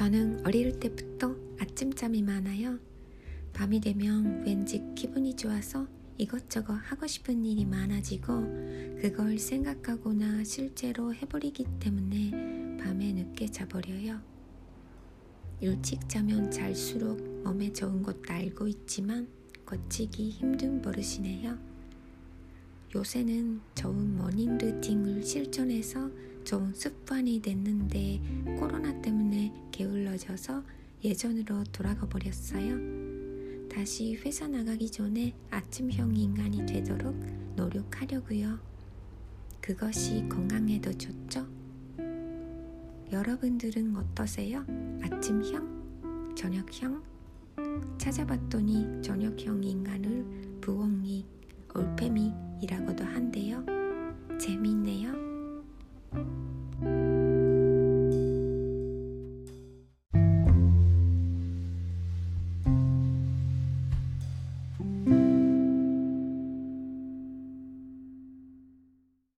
저는 어릴 때부터 아침잠이 많아요. 밤이 되면 왠지 기분이 좋아서 이것저것 하고 싶은 일이 많아지고 그걸 생각하거나 실제로 해버리기 때문에 밤에 늦게 자버려요. 일찍 자면 잘수록 몸에 좋은 것도 알고 있지만 고치기 힘든 버릇이네요. 요새는 좋은 모닝 루틴을 실천해서 좋은 습관이 됐는데 게을러져서 예전으로 돌아가 버렸어요. 다시 회사 나가기 전에 아침형 인간이 되도록 노력하려고요. 그것이 건강에도 좋죠? 여러분들은 어떠세요? 아침형? 저녁형? 찾아봤더니 저녁형 인간을 부엉이, 올빼미이라고도 한대요. 재미있네요.